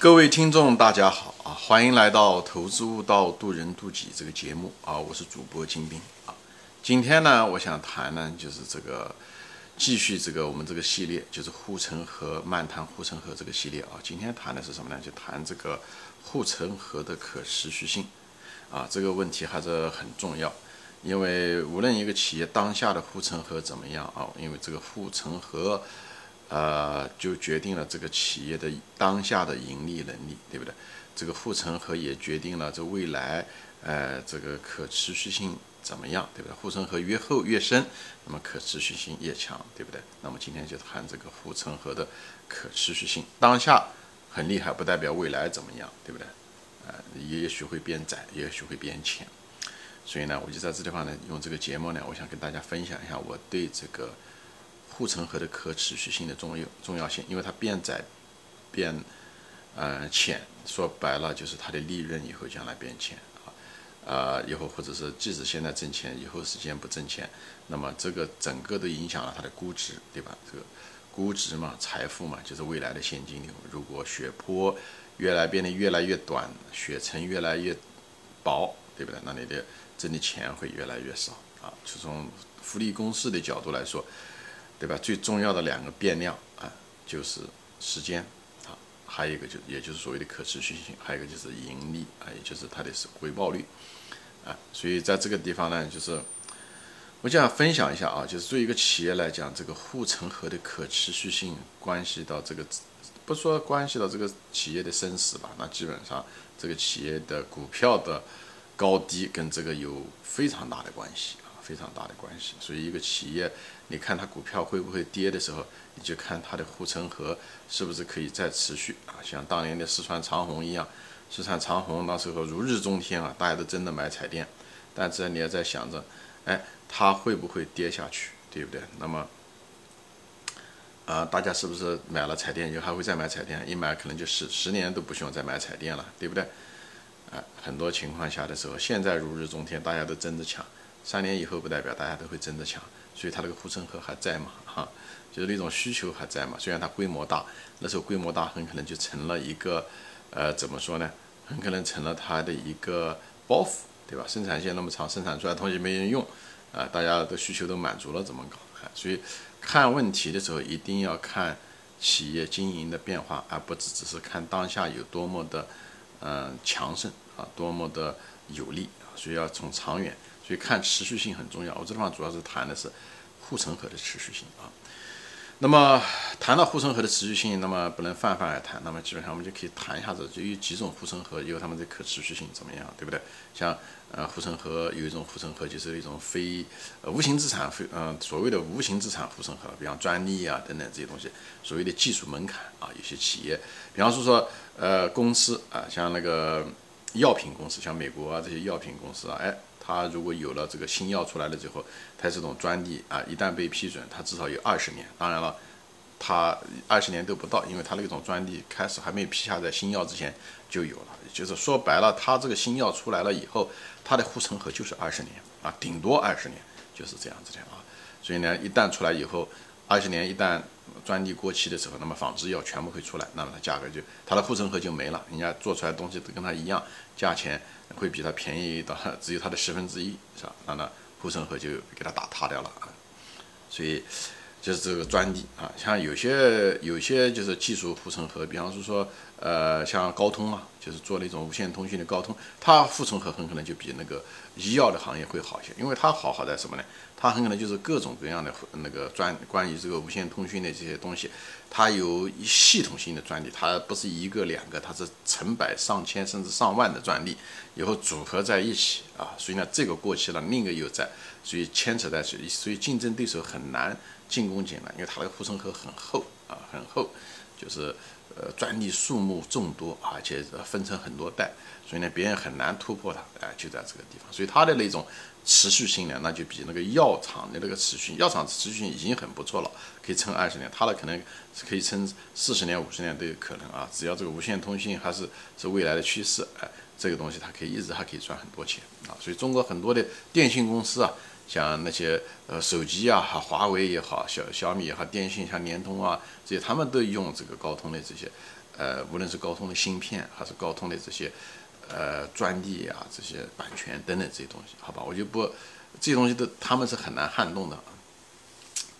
各位听众，大家好啊！欢迎来到《投资悟道，渡人渡己》这个节目啊！我是主播金兵啊。今天呢，我想谈呢，就是这个继续这个我们这个系列，就是护城河漫谈护城河这个系列啊。今天谈的是什么呢？就谈这个护城河的可持续性啊。这个问题还是很重要，因为无论一个企业当下的护城河怎么样啊，因为这个护城河。呃，就决定了这个企业的当下的盈利能力，对不对？这个护城河也决定了这未来，呃，这个可持续性怎么样，对不对？护城河越厚越深，那么可持续性越强，对不对？那么今天就谈这个护城河的可持续性，当下很厉害，不代表未来怎么样，对不对？呃，也许会变窄，也许会变浅，所以呢，我就在这地方呢，用这个节目呢，我想跟大家分享一下我对这个。护城河的可持续性的重要重要性，因为它变窄、变呃浅，说白了就是它的利润以后将来变浅啊，呃以后或者是即使现在挣钱，以后时间不挣钱，那么这个整个都影响了它的估值，对吧？这个估值嘛，财富嘛，就是未来的现金流。如果血坡越来变得越来越短，血层越来越薄，对不对？那你的挣的钱会越来越少啊。就从复利公式的角度来说。对吧？最重要的两个变量啊，就是时间啊，还有一个就也就是所谓的可持续性，还有一个就是盈利啊，也就是它的是回报率啊。所以在这个地方呢，就是我就想分享一下啊，就是对一个企业来讲，这个护城河的可持续性关系到这个，不说关系到这个企业的生死吧，那基本上这个企业的股票的高低跟这个有非常大的关系。非常大的关系，所以一个企业，你看它股票会不会跌的时候，你就看它的护城河是不是可以再持续啊？像当年的四川长虹一样，四川长虹那时候如日中天啊，大家都争着买彩电，但是你也在想着，哎，它会不会跌下去，对不对？那么，啊，大家是不是买了彩电以后还会再买彩电？一买可能就十十年都不需要再买彩电了，对不对？啊，很多情况下的时候，现在如日中天，大家都争着抢。三年以后不代表大家都会争着抢，所以它那个护城河还在嘛？哈，就是那种需求还在嘛？虽然它规模大，那时候规模大很可能就成了一个，呃，怎么说呢？很可能成了它的一个包袱，对吧？生产线那么长，生产出来东西没人用，啊，大家的需求都满足了，怎么搞？啊，所以看问题的时候一定要看企业经营的变化，而不只只是看当下有多么的，嗯，强盛啊，多么的有利啊，所以要从长远。所以看持续性很重要，我这地方主要是谈的是护城河的持续性啊。那么谈到护城河的持续性，那么不能泛泛而谈，那么基本上我们就可以谈一下子，就有几种护城河，有它们的可持续性怎么样，对不对？像呃护城河有一种护城河就是一种非无形资产，非嗯所谓的无形资产护城河，比方专利啊等等这些东西，所谓的技术门槛啊，有些企业，比方说说呃公司啊，像那个药品公司，像美国啊这些药品公司啊，哎。它如果有了这个新药出来了之后，它这种专利啊，一旦被批准，它至少有二十年。当然了，它二十年都不到，因为它那种专利开始还没批下在新药之前就有了。就是说白了，它这个新药出来了以后，它的护城河就是二十年啊，顶多二十年，就是这样子的啊。所以呢，一旦出来以后，二十年一旦专利过期的时候，那么仿制药全部会出来，那么它价格就它的护城河就没了，人家做出来的东西都跟它一样，价钱。会比它便宜到 只有它的十分之一，是吧？那那护城河就给它打塌掉了啊！所以就是这个专利啊，像有些有些就是技术护城河，比方说说呃，像高通啊，就是做那种无线通讯的高通，它护城河很可能就比那个医药的行业会好一些，因为它好好在什么呢？它很可能就是各种各样的那个专关于这个无线通讯的这些东西，它有一系统性的专利，它不是一个两个，它是成百上千甚至上万的专利，以后组合在一起啊，所以呢这个过期了，另一个又在，所以牵扯在所以所以竞争对手很难进攻进来，因为它的护城河很厚啊，很厚，就是呃专利数目众多，而且分成很多代，所以呢别人很难突破它，哎就在这个地方，所以它的那种。持续性呢，那就比那个药厂的那个持续，药厂持续性已经很不错了，可以撑二十年，它的可能是可以撑四十年、五十年都有可能啊。只要这个无线通信还是是未来的趋势，哎，这个东西它可以一直还可以赚很多钱啊。所以中国很多的电信公司啊，像那些呃手机啊，哈，华为也好，小小米也好，电信像联通啊这些，他们都用这个高通的这些呃，无论是高通的芯片，还是高通的这些呃专利啊、这些版权等等这些东西，好吧，我就不这些东西都他们是很难撼动的，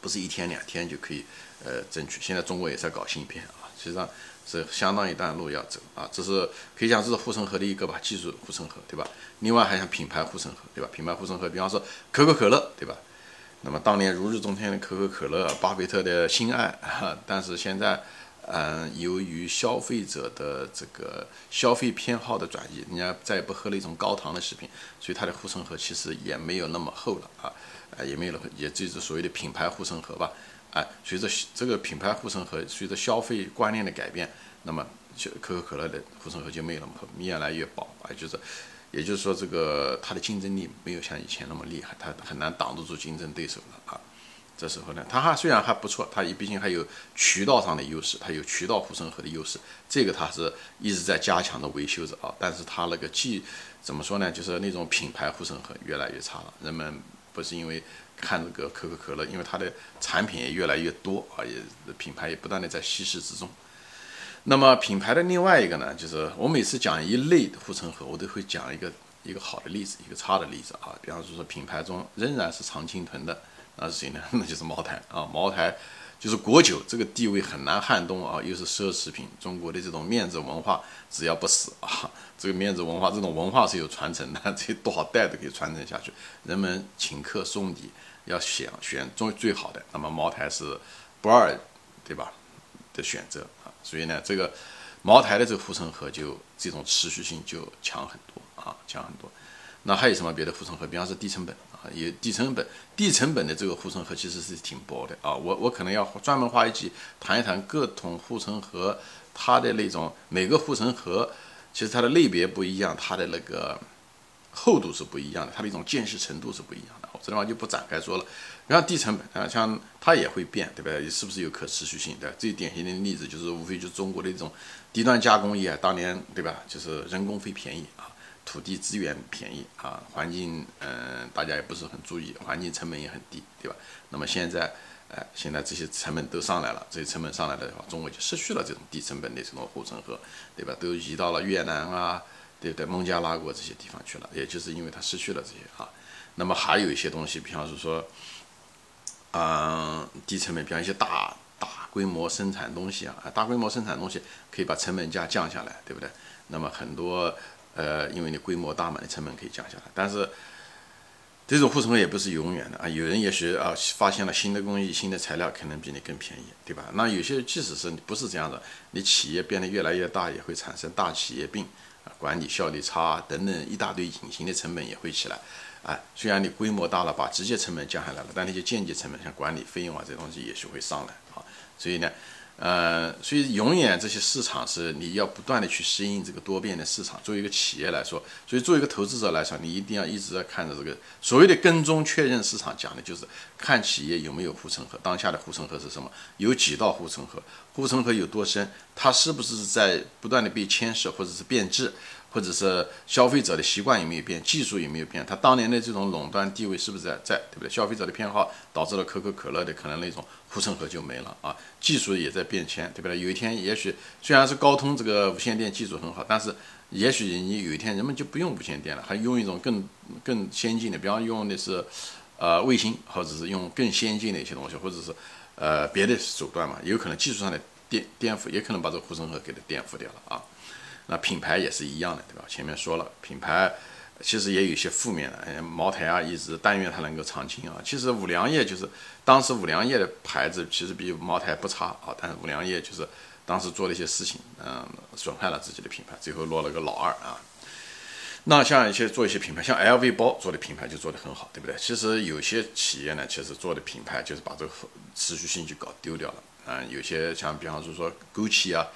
不是一天两天就可以呃争取。现在中国也在搞芯片啊，实际上是相当一段路要走啊，这是可以讲这是护城河的一个吧，技术护城河，对吧？另外还像品牌护城河，对吧？品牌护城河，比方说可口可乐，对吧？那么当年如日中天的可口可乐，巴菲特的心爱，但是现在，嗯，由于消费者的这个消费偏好的转移，人家再也不喝那种高糖的食品，所以它的护城河其实也没有那么厚了啊，呃，也没有了，也就是所谓的品牌护城河吧，哎，随着这个品牌护城河，随着消费观念的改变，那么可口可乐的护城河就没有那么，越来越薄啊，就是。也就是说，这个它的竞争力没有像以前那么厉害，它很难挡得住竞争对手了啊。这时候呢，它还虽然还不错，它也毕竟还有渠道上的优势，它有渠道护城河的优势，这个它是一直在加强的维修着啊。但是它那个既怎么说呢？就是那种品牌护城河越来越差了。人们不是因为看这个可口可乐，因为它的产品也越来越多啊，也品牌也不断的在稀释之中。那么品牌的另外一个呢，就是我每次讲一类的护城河，我都会讲一个一个好的例子，一个差的例子啊。比方说说品牌中仍然是常青藤的，那是谁呢？那就是茅台啊。茅台就是国酒，这个地位很难撼动啊，又是奢侈品。中国的这种面子文化，只要不死啊，这个面子文化，这种文化是有传承的，这多少代都可以传承下去。人们请客送礼要选选中最好的，那么茅台是不二，对吧？的选择啊。所以呢，这个茅台的这个护城河就这种持续性就强很多啊，强很多。那还有什么别的护城河？比方说低成本，也低成本，低成本的这个护城河其实是挺薄的啊。我我可能要专门花一集谈一谈各种护城河，它的那种每个护城河其实它的类别不一样，它的那个厚度是不一样的，它的一种见识程度是不一样的。我这地方就不展开说了。然后低成本啊，像它也会变，对不对？是不是有可持续性？对，最典型的例子就是无非就是中国的这种低端加工业，当年对吧？就是人工费便宜啊，土地资源便宜啊，环境嗯，大家也不是很注意，环境成本也很低，对吧？那么现在，哎，现在这些成本都上来了，这些成本上来的话，中国就失去了这种低成本的这种护城河，对吧？都移到了越南啊，对不对？孟加拉国这些地方去了，也就是因为它失去了这些啊。那么还有一些东西，比方是说。嗯，低成本，比方一些大大规模生产东西啊，大规模生产东西可以把成本价降下来，对不对？那么很多呃，因为你规模大嘛，你成本可以降下来。但是这种护城河也不是永远的啊，有人也许啊发现了新的工艺、新的材料，可能比你更便宜，对吧？那有些即使是不是这样的，你企业变得越来越大，也会产生大企业病啊，管理效率差等等一大堆隐形的成本也会起来。哎，虽然你规模大了，把直接成本降下来了，但那些间接成本，像管理费用啊这东西也许会上来啊。所以呢，呃，所以永远这些市场是你要不断的去适应这个多变的市场。作为一个企业来说，所以作为一个投资者来说，你一定要一直在看着这个所谓的跟踪确认市场，讲的就是看企业有没有护城河。当下的护城河是什么？有几道护城河？护城河有多深？它是不是在不断的被牵涉或者是变质？或者是消费者的习惯有没有变，技术有没有变？它当年的这种垄断地位是不是在在，对不对？消费者的偏好导致了可口可乐的可能那种护城河就没了啊，技术也在变迁，对不对？有一天也许虽然是高通这个无线电技术很好，但是也许你有一天人们就不用无线电了，还用一种更更先进的，比方用的是呃卫星，或者是用更先进的一些东西，或者是呃别的手段嘛，有可能技术上的颠颠覆，也可能把这个护城河给它颠覆掉了啊。那品牌也是一样的，对吧？前面说了，品牌其实也有一些负面的。哎，茅台啊，一直但愿它能够长青啊。其实五粮液就是当时五粮液的牌子，其实比茅台不差啊。但是五粮液就是当时做了一些事情，嗯，损害了自己的品牌，最后落了个老二啊。那像一些做一些品牌，像 LV 包做的品牌就做得很好，对不对？其实有些企业呢，其实做的品牌就是把这个持续性就搞丢掉了啊。有些像比方说说 Gucci 啊。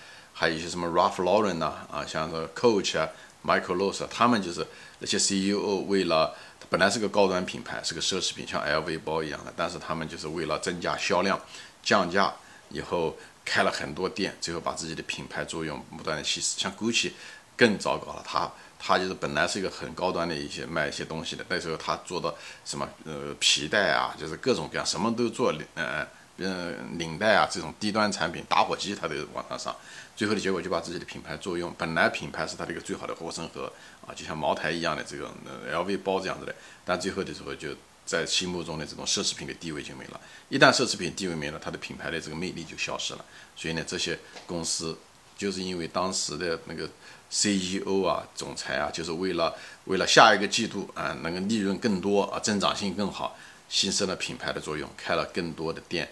还有一些什么 Ralph Lauren 呐，啊，像这 Coach 啊，Michael Kors 啊，他们就是那些 CEO 为了本来是个高端品牌，是个奢侈品，像 LV 包一样的，但是他们就是为了增加销量、降价，以后开了很多店，最后把自己的品牌作用不断的稀释。像 Gucci 更糟糕了，他他就是本来是一个很高端的一些卖一些东西的，那时候他做的什么呃皮带啊，就是各种各样什么都做，呃。嗯，领带啊这种低端产品，打火机它都往上上，最后的结果就把自己的品牌作用，本来品牌是它的一个最好的护城河啊，就像茅台一样的这种 LV 包这样子的，但最后的时候就在心目中的这种奢侈品的地位就没了，一旦奢侈品地位没了，它的品牌的这个魅力就消失了，所以呢，这些公司就是因为当时的那个 CEO 啊、总裁啊，就是为了为了下一个季度啊，那个利润更多啊，增长性更好，牺牲了品牌的作用，开了更多的店。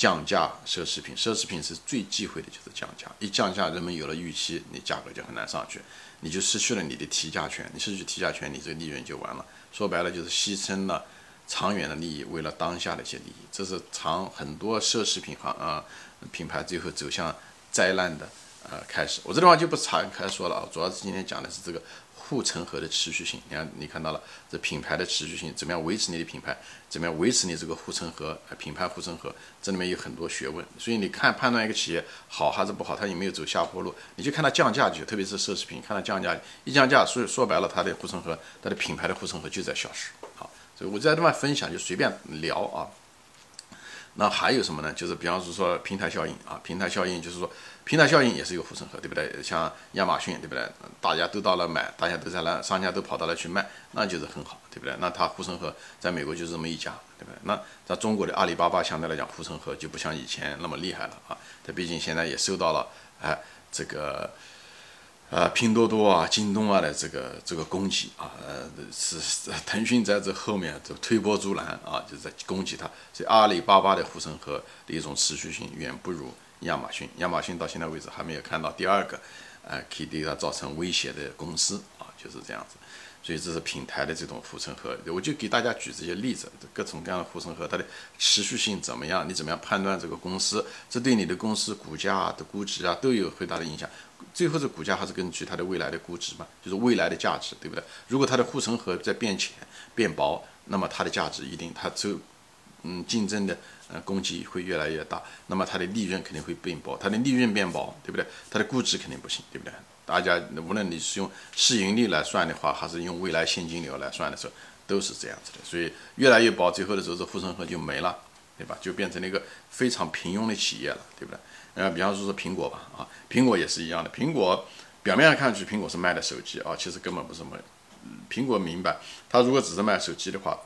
降价奢侈品，奢侈品是最忌讳的就是降价。一降价，人们有了预期，你价格就很难上去，你就失去了你的提价权。你失去提价权，你这个利润就完了。说白了就是牺牲了长远的利益，为了当下的一些利益。这是长很多奢侈品行啊品牌最后走向灾难的呃开始。我这地方就不展开说了啊，主要是今天讲的是这个。护城河的持续性，你看，你看到了这品牌的持续性，怎么样维持你的品牌？怎么样维持你这个护城河？品牌护城河，这里面有很多学问。所以你看判断一个企业好还是不好，它有没有走下坡路，你就看它降价就，特别是奢侈品，看它降价，一降价，所以说白了，它的护城河，它的品牌的护城河就在消失。好，所以我在这边分享就随便聊啊。那还有什么呢？就是比方说说平台效应啊，平台效应就是说。平台效应也是一个护城河，对不对？像亚马逊，对不对？大家都到了买，大家都在那，商家都跑到那去卖，那就是很好，对不对？那它护城河在美国就是这么一家，对不对？那在中国的阿里巴巴相对来讲护城河就不像以前那么厉害了啊。它毕竟现在也受到了哎这个呃拼多多啊、京东啊的这个这个攻击啊，呃是腾讯在这后面就推波助澜啊，就在攻击它。所以阿里巴巴的护城河的一种持续性远不如。亚马逊，亚马逊到现在为止还没有看到第二个，呃，可以对它造成威胁的公司啊，就是这样子。所以这是平台的这种护城河，我就给大家举这些例子，各种各样的护城河，它的持续性怎么样？你怎么样判断这个公司？这对你的公司股价的估值啊都有很大的影响。最后，这股价还是根据它的未来的估值嘛，就是未来的价值，对不对？如果它的护城河在变浅、变薄，那么它的价值一定它就嗯竞争的。呃，供给会越来越大，那么它的利润肯定会变薄，它的利润变薄，对不对？它的估值肯定不行，对不对？大家无论你是用市盈率来算的话，还是用未来现金流来算的时候，都是这样子的。所以越来越薄，最后的时候这护城河就没了，对吧？就变成了一个非常平庸的企业了，对不对？呃，比方说说苹果吧，啊，苹果也是一样的。苹果表面上看去，苹果是卖的手机啊，其实根本不是卖。苹果明白，它如果只是卖手机的话，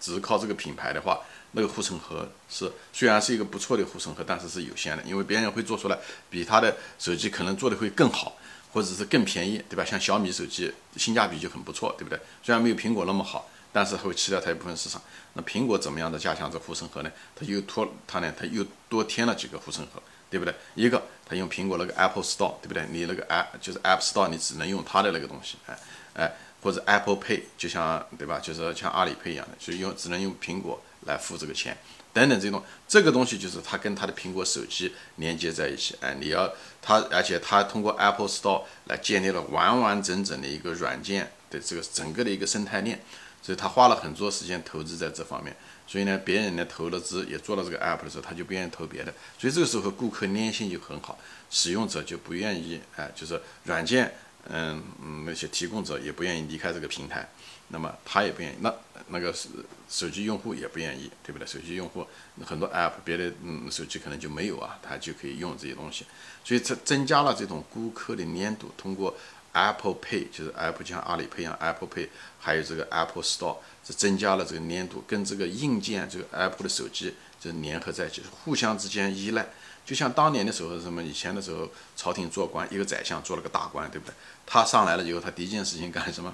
只是靠这个品牌的话。那个护城河是虽然是一个不错的护城河，但是是有限的，因为别人会做出来比他的手机可能做的会更好，或者是更便宜，对吧？像小米手机性价比就很不错，对不对？虽然没有苹果那么好，但是会吃掉它一部分市场。那苹果怎么样的加强这护城河呢？它又拖它呢，它又多添了几个护城河，对不对？一个他用苹果那个 Apple Store，对不对？你那个 App 就是 Apple Store，你只能用他的那个东西，哎哎，或者 Apple Pay，就像对吧？就是像阿里 Pay 一样的，所以用只能用苹果。来付这个钱，等等这种这个东西就是他跟他的苹果手机连接在一起，哎，你要他，而且他通过 Apple Store 来建立了完完整整的一个软件的这个整个的一个生态链，所以他花了很多时间投资在这方面，所以呢，别人呢投了资也做了这个 App 的时候，他就不愿意投别的，所以这个时候顾客粘性就很好，使用者就不愿意，哎，就是软件，嗯嗯，那些提供者也不愿意离开这个平台。那么他也不愿意，那那个是手机用户也不愿意，对不对？手机用户很多 app 别的嗯手机可能就没有啊，他就可以用这些东西，所以这增加了这种顾客的粘度。通过 Apple Pay 就是 Apple 像阿里 Pay 一样，Apple Pay 还有这个 Apple Store，是增加了这个粘度，跟这个硬件这个 Apple 的手机就粘合在一起，互相之间依赖。就像当年的时候，什么以前的时候，朝廷做官，一个宰相做了个大官，对不对？他上来了以后，他第一件事情干什么？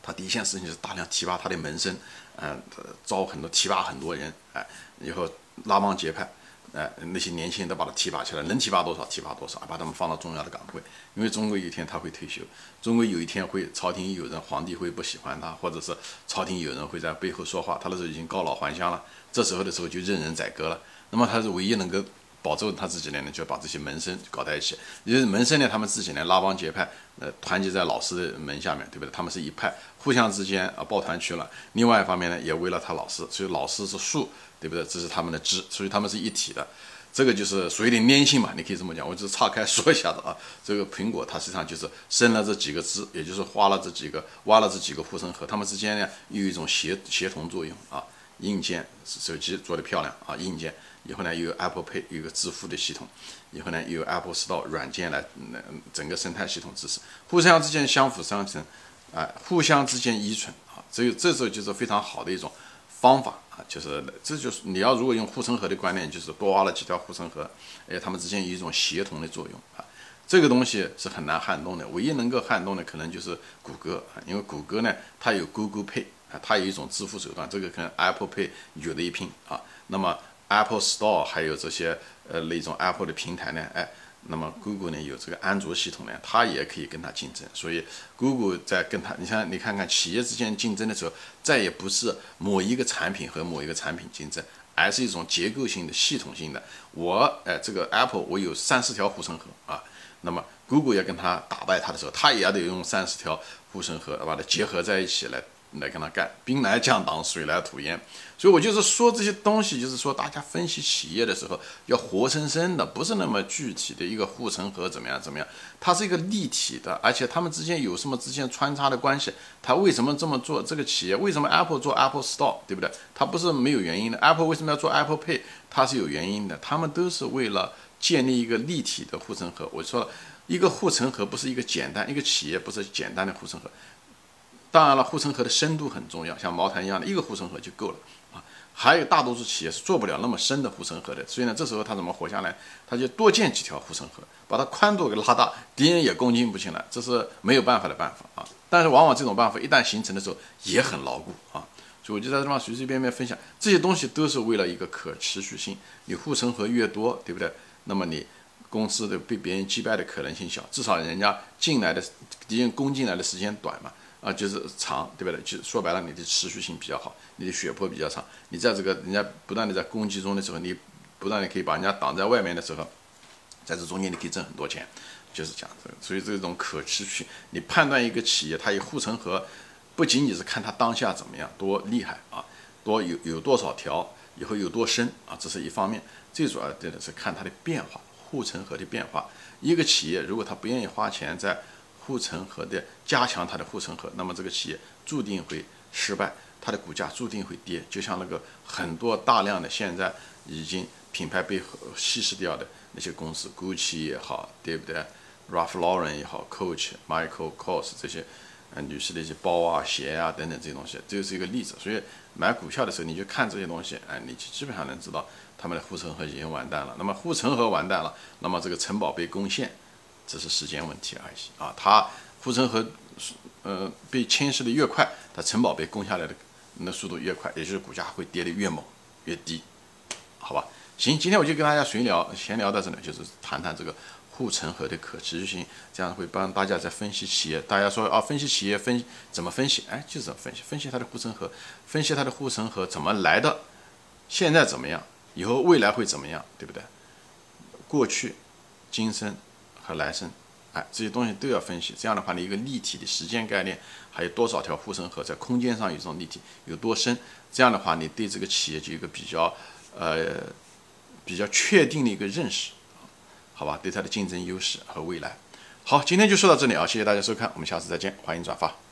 他第一件事情是大量提拔他的门生，嗯，招很多提拔很多人，哎，以后拉帮结派，哎，那些年轻人都把他提拔起来，能提拔多少提拔多少，把他们放到重要的岗位，因为中国有一天他会退休，中国有一天会朝廷有人，皇帝会不喜欢他，或者是朝廷有人会在背后说话，他那时候已经告老还乡了，这时候的时候就任人宰割了，那么他是唯一能够。保住他自己呢，就把这些门生搞在一起。因为门生呢，他们自己呢拉帮结派，呃，团结在老师的门下面，对不对？他们是一派，互相之间啊抱团取暖。另外一方面呢，也为了他老师，所以老师是树，对不对？这是他们的枝，所以他们是一体的。这个就是所谓的粘性嘛，你可以这么讲。我只是岔开说一下子啊。这个苹果它实际上就是生了这几个枝，也就是花了这几个，挖了这几个护城河，它们之间呢有一种协协同作用啊。硬件手机做的漂亮啊，硬件。以后呢又有 Apple Pay 有个支付的系统，以后呢又有 Apple Store 软件来，嗯整个生态系统支持，互相之间相辅相成，啊，互相之间依存啊，只有这时候就是非常好的一种方法，就是这就是你要如果用护城河的观念，就是多挖了几条护城河，哎，它们之间有一种协同的作用啊。这个东西是很难撼动的，唯一能够撼动的可能就是谷歌啊，因为谷歌呢，它有 Google Pay 啊，它有一种支付手段，这个跟 Apple Pay 有的一拼啊。那么 Apple Store 还有这些呃那种 Apple 的平台呢，哎，那么 Google 呢有这个安卓系统呢，它也可以跟它竞争。所以 Google 在跟它，你像你看看企业之间竞争的时候，再也不是某一个产品和某一个产品竞争，而是一种结构性的、系统性的。我哎，这个 Apple 我有三四条护城河啊。那么，Google 要跟它打败它的时候，它也要得用三十条护城河把它结合在一起来来跟他干。兵来将挡，水来土掩。所以我就是说这些东西，就是说大家分析企业的时候要活生生的，不是那么具体的一个护城河怎么样怎么样，它是一个立体的，而且他们之间有什么之间穿插的关系？他为什么这么做？这个企业为什么 Apple 做 Apple Store，对不对？它不是没有原因的。Apple 为什么要做 Apple Pay？它是有原因的。他们都是为了。建立一个立体的护城河，我说了一个护城河不是一个简单，一个企业不是简单的护城河。当然了，护城河的深度很重要，像茅台一样的一个护城河就够了啊。还有大多数企业是做不了那么深的护城河的，所以呢，这时候他怎么活下来？他就多建几条护城河，把它宽度给拉大，敌人也攻进不进来，这是没有办法的办法啊。但是往往这种办法一旦形成的时候也很牢固啊。所以我就在这地方随随便便分享这些东西，都是为了一个可持续性。你护城河越多，对不对？那么你公司的被别人击败的可能性小，至少人家进来的敌人攻进来的时间短嘛，啊，就是长，对不对？就说白了，你的持续性比较好，你的血泊比较长。你在这个人家不断的在攻击中的时候，你不断的可以把人家挡在外面的时候，在这中间你可以挣很多钱，就是讲这个。所以这种可持续，你判断一个企业它有护城河，不仅仅是看它当下怎么样多厉害啊，多有有多少条，以后有多深啊，这是一方面。最主要的是看它的变化，护城河的变化。一个企业如果他不愿意花钱在护城河的加强它的护城河，那么这个企业注定会失败，它的股价注定会跌。就像那个很多大量的现在已经品牌被稀释掉的那些公司，GUCCI 也好，对不对？Ralph Lauren 也好，Coach、Michael Kors 这些，呃，女士的一些包啊、鞋啊等等这些东西，这就是一个例子。所以买股票的时候，你就看这些东西，哎，你就基本上能知道。他们的护城河已经完蛋了，那么护城河完蛋了，那么这个城堡被攻陷，只是时间问题而已啊！它护城河呃被侵蚀的越快，它城堡被攻下来的那速度越快，也就是股价会跌得越猛越低，好吧？行，今天我就跟大家闲聊闲聊到这里，就是谈谈这个护城河的可持续性，这样会帮大家在分析企业。大家说啊，分析企业分怎么分析？哎，就是分析分析它的护城河，分析它的护城河怎么来的，现在怎么样？以后未来会怎么样，对不对？过去、今生和来生，哎，这些东西都要分析。这样的话，你一个立体的时间概念，还有多少条护城河在空间上有这种立体，有多深？这样的话，你对这个企业就有一个比较呃比较确定的一个认识，好吧？对它的竞争优势和未来。好，今天就说到这里啊，谢谢大家收看，我们下次再见，欢迎转发。